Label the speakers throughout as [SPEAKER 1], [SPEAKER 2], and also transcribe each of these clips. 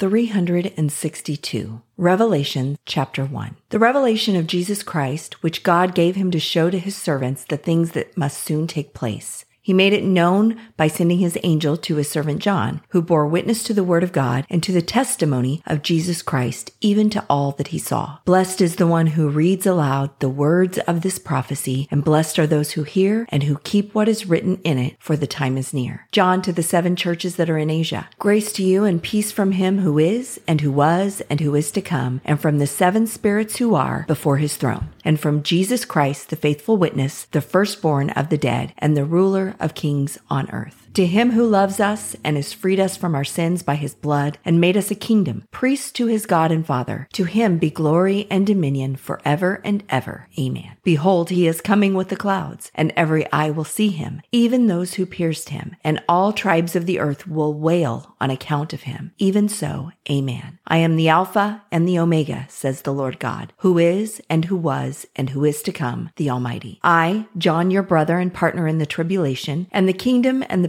[SPEAKER 1] 362. Revelation chapter 1. The revelation of Jesus Christ, which God gave him to show to his servants the things that must soon take place. He made it known by sending his angel to his servant John, who bore witness to the word of God and to the testimony of Jesus Christ, even to all that he saw. Blessed is the one who reads aloud the words of this prophecy, and blessed are those who hear and who keep what is written in it, for the time is near. John to the seven churches that are in Asia. Grace to you and peace from him who is, and who was, and who is to come, and from the seven spirits who are before his throne, and from Jesus Christ, the faithful witness, the firstborn of the dead, and the ruler of kings on earth. To him who loves us and has freed us from our sins by his blood and made us a kingdom, priests to his God and Father, to him be glory and dominion forever and ever. Amen. Behold, he is coming with the clouds, and every eye will see him, even those who pierced him, and all tribes of the earth will wail on account of him. Even so, Amen. I am the Alpha and the Omega, says the Lord God, who is and who was and who is to come, the Almighty. I, John, your brother and partner in the tribulation, and the kingdom and the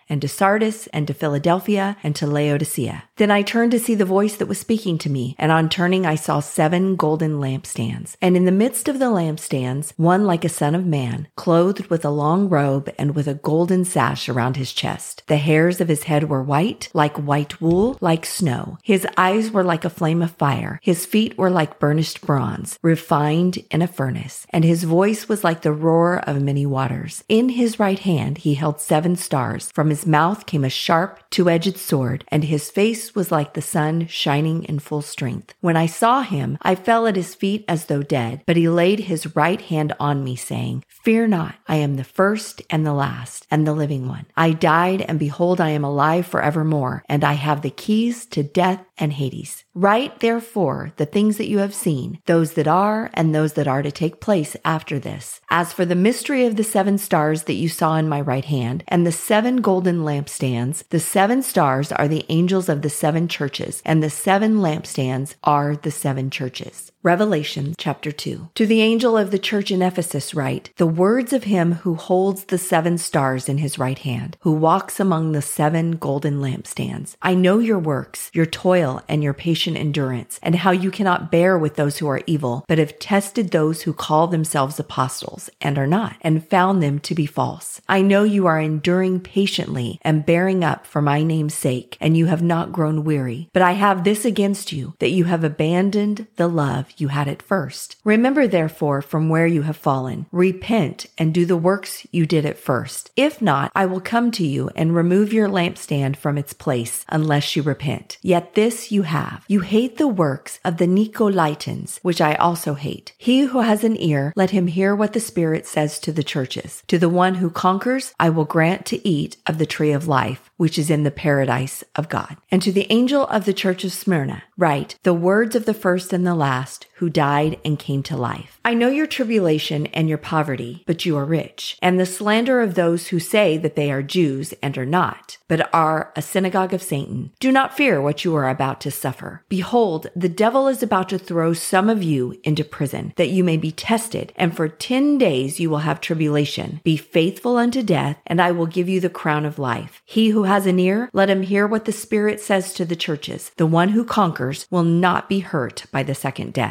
[SPEAKER 1] and to Sardis and to Philadelphia and to Laodicea. Then I turned to see the voice that was speaking to me, and on turning I saw seven golden lampstands. And in the midst of the lampstands, one like a son of man, clothed with a long robe and with a golden sash around his chest. The hairs of his head were white, like white wool, like snow. His eyes were like a flame of fire. His feet were like burnished bronze, refined in a furnace. And his voice was like the roar of many waters. In his right hand he held seven stars. From his his mouth came a sharp, two edged sword, and his face was like the sun shining in full strength. When I saw him, I fell at his feet as though dead, but he laid his right hand on me, saying, Fear not, I am the first and the last, and the living one. I died, and behold, I am alive forevermore, and I have the keys to death and Hades. Write therefore the things that you have seen, those that are and those that are to take place after this. As for the mystery of the seven stars that you saw in my right hand and the seven golden lampstands, the seven stars are the angels of the seven churches and the seven lampstands are the seven churches. Revelation chapter 2. To the angel of the church in Ephesus write, the words of him who holds the seven stars in his right hand, who walks among the seven golden lampstands. I know your works, your toil and your patient endurance, and how you cannot bear with those who are evil, but have tested those who call themselves apostles and are not, and found them to be false. I know you are enduring patiently and bearing up for my name's sake, and you have not grown weary. But I have this against you, that you have abandoned the love you had at first. Remember therefore from where you have fallen. Repent and do the works you did at first. If not, I will come to you and remove your lampstand from its place unless you repent. Yet this you have. You hate the works of the Nicolaitans, which I also hate. He who has an ear, let him hear what the Spirit says to the churches. To the one who conquers, I will grant to eat of the tree of life which is in the paradise of God. And to the angel of the church of Smyrna, write the words of the first and the last who died and came to life. I know your tribulation and your poverty, but you are rich, and the slander of those who say that they are Jews and are not, but are a synagogue of Satan. Do not fear what you are about to suffer. Behold, the devil is about to throw some of you into prison, that you may be tested, and for ten days you will have tribulation. Be faithful unto death, and I will give you the crown of life. He who has an ear, let him hear what the Spirit says to the churches. The one who conquers will not be hurt by the second death.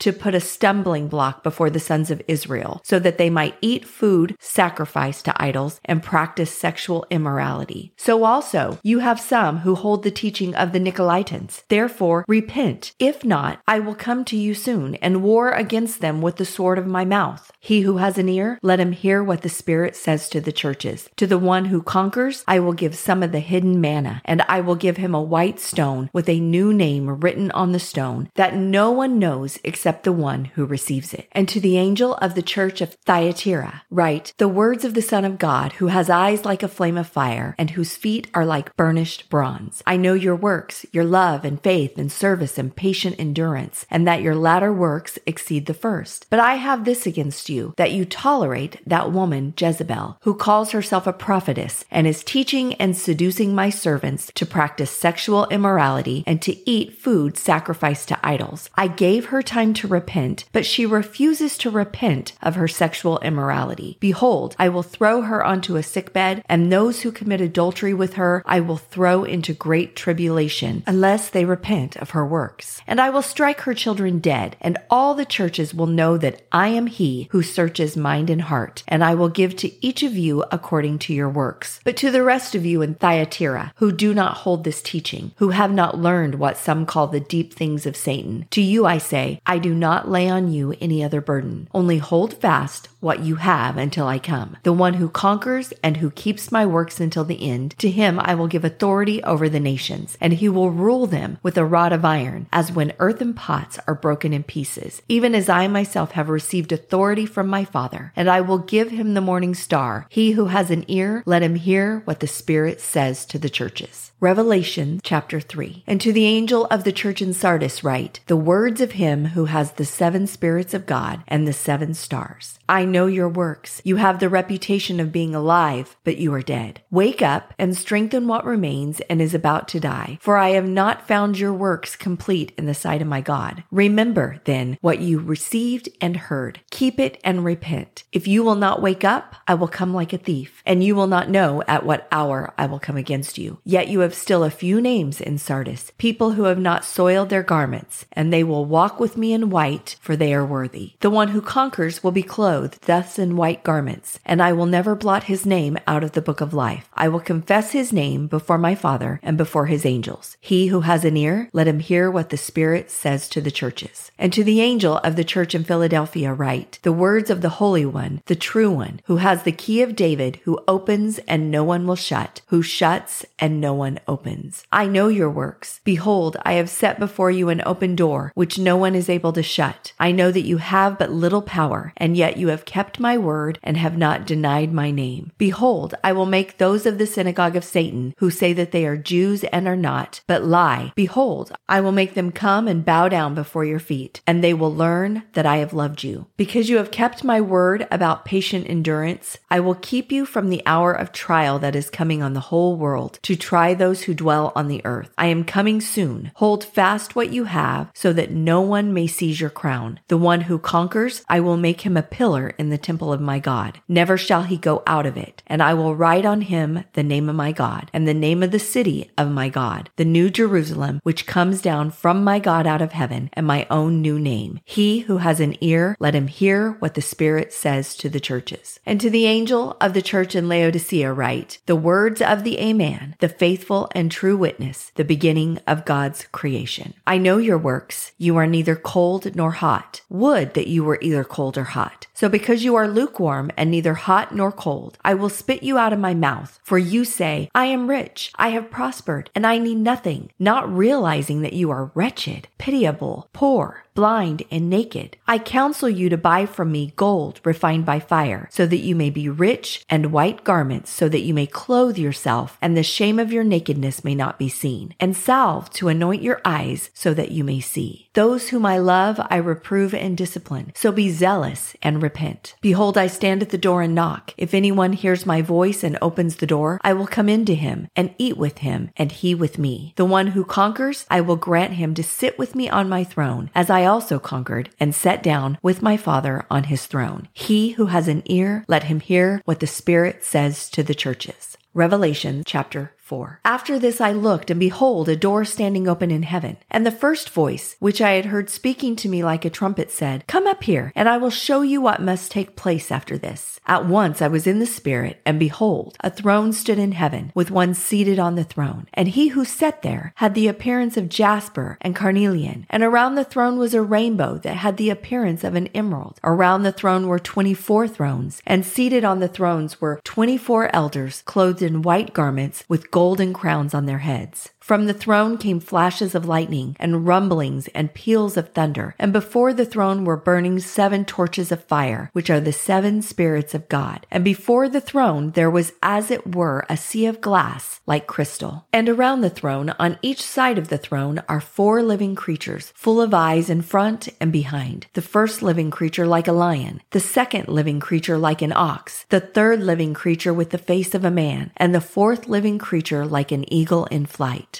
[SPEAKER 1] to put a stumbling block before the sons of Israel, so that they might eat food sacrificed to idols and practice sexual immorality. So also you have some who hold the teaching of the Nicolaitans. Therefore repent. If not, I will come to you soon and war against them with the sword of my mouth. He who has an ear, let him hear what the Spirit says to the churches. To the one who conquers, I will give some of the hidden manna, and I will give him a white stone with a new name written on the stone that no one knows except the one who receives it. And to the angel of the church of Thyatira, write the words of the Son of God, who has eyes like a flame of fire, and whose feet are like burnished bronze. I know your works, your love and faith and service and patient endurance, and that your latter works exceed the first. But I have this against you, that you tolerate that woman Jezebel, who calls herself a prophetess and is teaching and seducing my servants to practice sexual immorality and to eat food sacrificed to idols. I gave her time to repent, but she refuses to repent of her sexual immorality. Behold, I will throw her onto a sickbed, and those who commit adultery with her I will throw into great tribulation, unless they repent of her works. And I will strike her children dead, and all the churches will know that I am he who searches mind and heart, and I will give to each of you according to your works. But to the rest of you in Thyatira, who do not hold this teaching, who have not learned what some call the deep things of Satan, to you I say, I do not lay on you any other burden. Only hold fast what you have until I come. The one who conquers and who keeps my works until the end, to him I will give authority over the nations, and he will rule them with a rod of iron, as when earthen pots are broken in pieces, even as I myself have received authority from my Father. And I will give him the morning star. He who has an ear, let him hear what the Spirit says to the churches. Revelation chapter 3. And to the angel of the church in Sardis write, the words of him who has the seven spirits of God and the seven stars. I know your works. You have the reputation of being alive, but you are dead. Wake up and strengthen what remains and is about to die, for I have not found your works complete in the sight of my God. Remember, then, what you received and heard. Keep it and repent. If you will not wake up, I will come like a thief, and you will not know at what hour I will come against you. Yet you have still a few names in Sardis, people who have not soiled their garments, and they will walk with me in white, for they are worthy. The one who conquers will be clothed thus in white garments, and I will never blot his name out of the book of life. I will confess his name before my Father and before his angels. He who has an ear, let him hear what the Spirit says to the churches. And to the angel of the church in Philadelphia write the words of the Holy One, the true one, who has the key of David, who opens and no one will shut, who shuts and no one opens. I know your works. Behold, I have set before you an open door, which no one is able to shut. I know that you have but little power, and yet you have kept my word and have not denied my name. Behold, I will make those of the synagogue of Satan who say that they are Jews and are not, but lie. Behold, I will make them come and bow down before your feet, and they will learn that I have loved you. Because you have kept my word about patient endurance, I will keep you from the hour of trial that is coming on the whole world to try those who dwell on the earth. I am coming soon. Hold fast what you have so that no one may seize your crown. The one who conquers, I will make him a pillar in the temple of my God. Never shall he go out of it. And I will write on him the name of my God and the name of the city of my God, the new Jerusalem, which comes down from my God out of heaven and my own new name. He who has an ear, let him hear what the Spirit says to the churches. And to the angel of the church in Laodicea write, the words of the Amen, the faithful and true witness, the beginning of God's creation. I know your works. You are neither cold nor hot. Would that you were either cold or hot. So because you are lukewarm and neither hot nor cold, I will spit you out of my mouth. For you say, I am rich, I have prospered, and I need nothing, not realizing that you are wretched, pitiable, poor, blind and naked. I counsel you to buy from me gold refined by fire, so that you may be rich, and white garments, so that you may clothe yourself, and the shame of your nakedness may not be seen, and salve to anoint your eyes, so that you may see. Those whom I love, I reprove and discipline. So be zealous and repent. Behold, I stand at the door and knock. If anyone hears my voice and opens the door, I will come in to him and eat with him, and he with me. The one who conquers, I will grant him to sit with me on my throne, as I also conquered and sat down with my Father on his throne. He who has an ear, let him hear what the Spirit says to the churches. Revelation chapter 4. After this I looked, and behold, a door standing open in heaven. And the first voice, which I had heard speaking to me like a trumpet, said, Come up here, and I will show you what must take place after this. At once I was in the Spirit, and behold, a throne stood in heaven, with one seated on the throne. And he who sat there had the appearance of jasper and carnelian. And around the throne was a rainbow that had the appearance of an emerald. Around the throne were twenty four thrones, and seated on the thrones were twenty four elders, clothed in white garments, with gold golden crowns on their heads. From the throne came flashes of lightning and rumblings and peals of thunder. And before the throne were burning seven torches of fire, which are the seven spirits of God. And before the throne there was as it were a sea of glass like crystal. And around the throne, on each side of the throne, are four living creatures, full of eyes in front and behind. The first living creature like a lion, the second living creature like an ox, the third living creature with the face of a man, and the fourth living creature like an eagle in flight.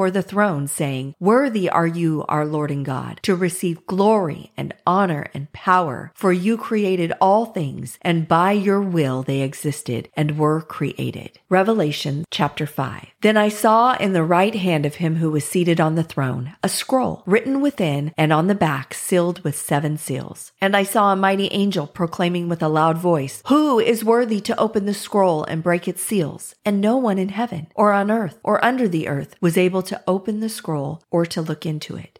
[SPEAKER 1] before the throne, saying, Worthy are you, our Lord and God, to receive glory and honor and power, for you created all things, and by your will they existed and were created. Revelation chapter 5. Then I saw in the right hand of him who was seated on the throne a scroll written within and on the back sealed with seven seals. And I saw a mighty angel proclaiming with a loud voice, Who is worthy to open the scroll and break its seals? And no one in heaven or on earth or under the earth was able to to open the scroll or to look into it.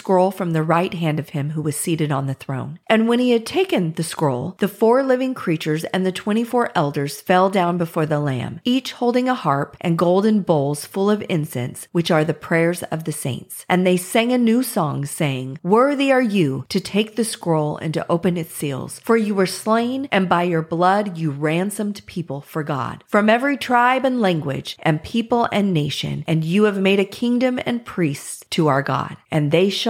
[SPEAKER 1] scroll from the right hand of him who was seated on the throne. And when he had taken the scroll, the four living creatures and the twenty four elders fell down before the Lamb, each holding a harp and golden bowls full of incense, which are the prayers of the saints. And they sang a new song, saying, Worthy are you to take the scroll and to open its seals, for you were slain, and by your blood you ransomed people for God from every tribe and language and people and nation, and you have made a kingdom and priests to our God, and they shall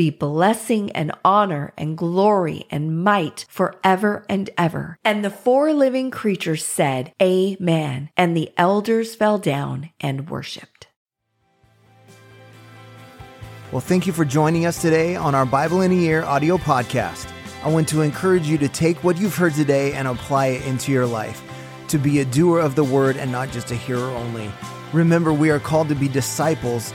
[SPEAKER 1] be blessing and honor and glory and might forever and ever. And the four living creatures said, Amen. And the elders fell down and worshiped.
[SPEAKER 2] Well, thank you for joining us today on our Bible in a Year audio podcast. I want to encourage you to take what you've heard today and apply it into your life, to be a doer of the word and not just a hearer only. Remember, we are called to be disciples,